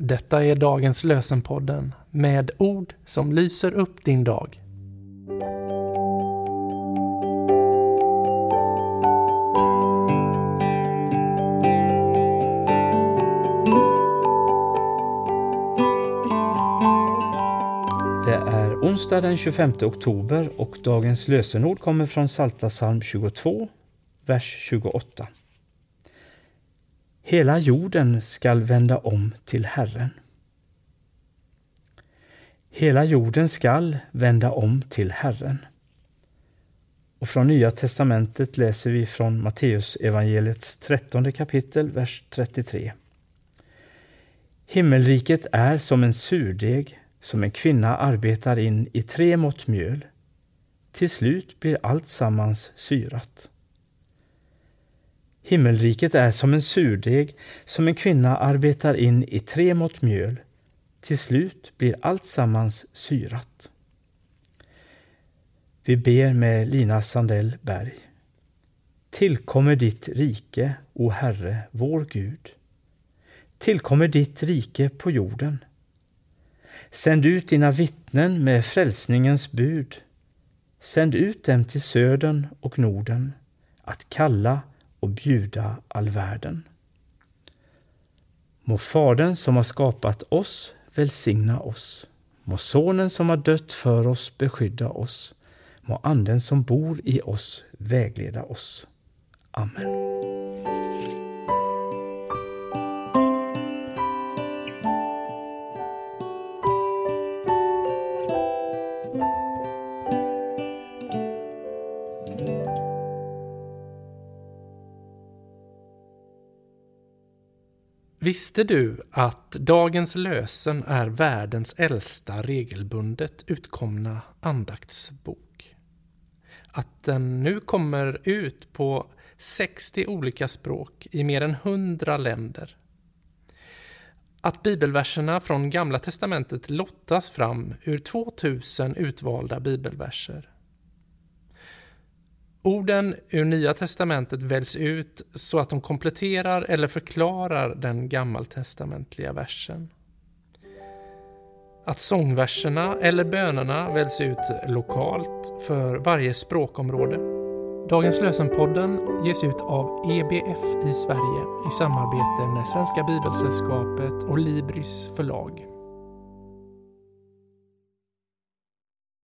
Detta är dagens lösenpodden med ord som lyser upp din dag. Det är onsdag den 25 oktober och dagens lösenord kommer från Salta psalm 22, vers 28. Hela jorden skall vända om till Herren. Hela jorden skall vända om till Herren. Och från Nya testamentet läser vi från Matteus evangeliets trettonde kapitel, vers 33. Himmelriket är som en surdeg som en kvinna arbetar in i tre mått mjöl. Till slut blir allt sammans syrat. Himmelriket är som en surdeg som en kvinna arbetar in i tre mått mjöl. Till slut blir allt sammans syrat. Vi ber med Lina Sandell Berg. Tillkommer ditt rike, o Herre, vår Gud. Tillkommer ditt rike på jorden. Sänd ut dina vittnen med frälsningens bud. Sänd ut dem till södern och Norden att kalla och bjuda all världen. Må Fadern som har skapat oss välsigna oss. Må Sonen som har dött för oss beskydda oss. Må Anden som bor i oss vägleda oss. Amen. Visste du att dagens lösen är världens äldsta regelbundet utkomna andaktsbok? Att den nu kommer ut på 60 olika språk i mer än 100 länder. Att bibelverserna från Gamla Testamentet lottas fram ur 2000 utvalda bibelverser. Orden ur Nya testamentet väljs ut så att de kompletterar eller förklarar den gammaltestamentliga versen. Att sångverserna eller bönerna väljs ut lokalt för varje språkområde. Dagens lösenpodden ges ut av EBF i Sverige i samarbete med Svenska Bibelsällskapet och Libris förlag.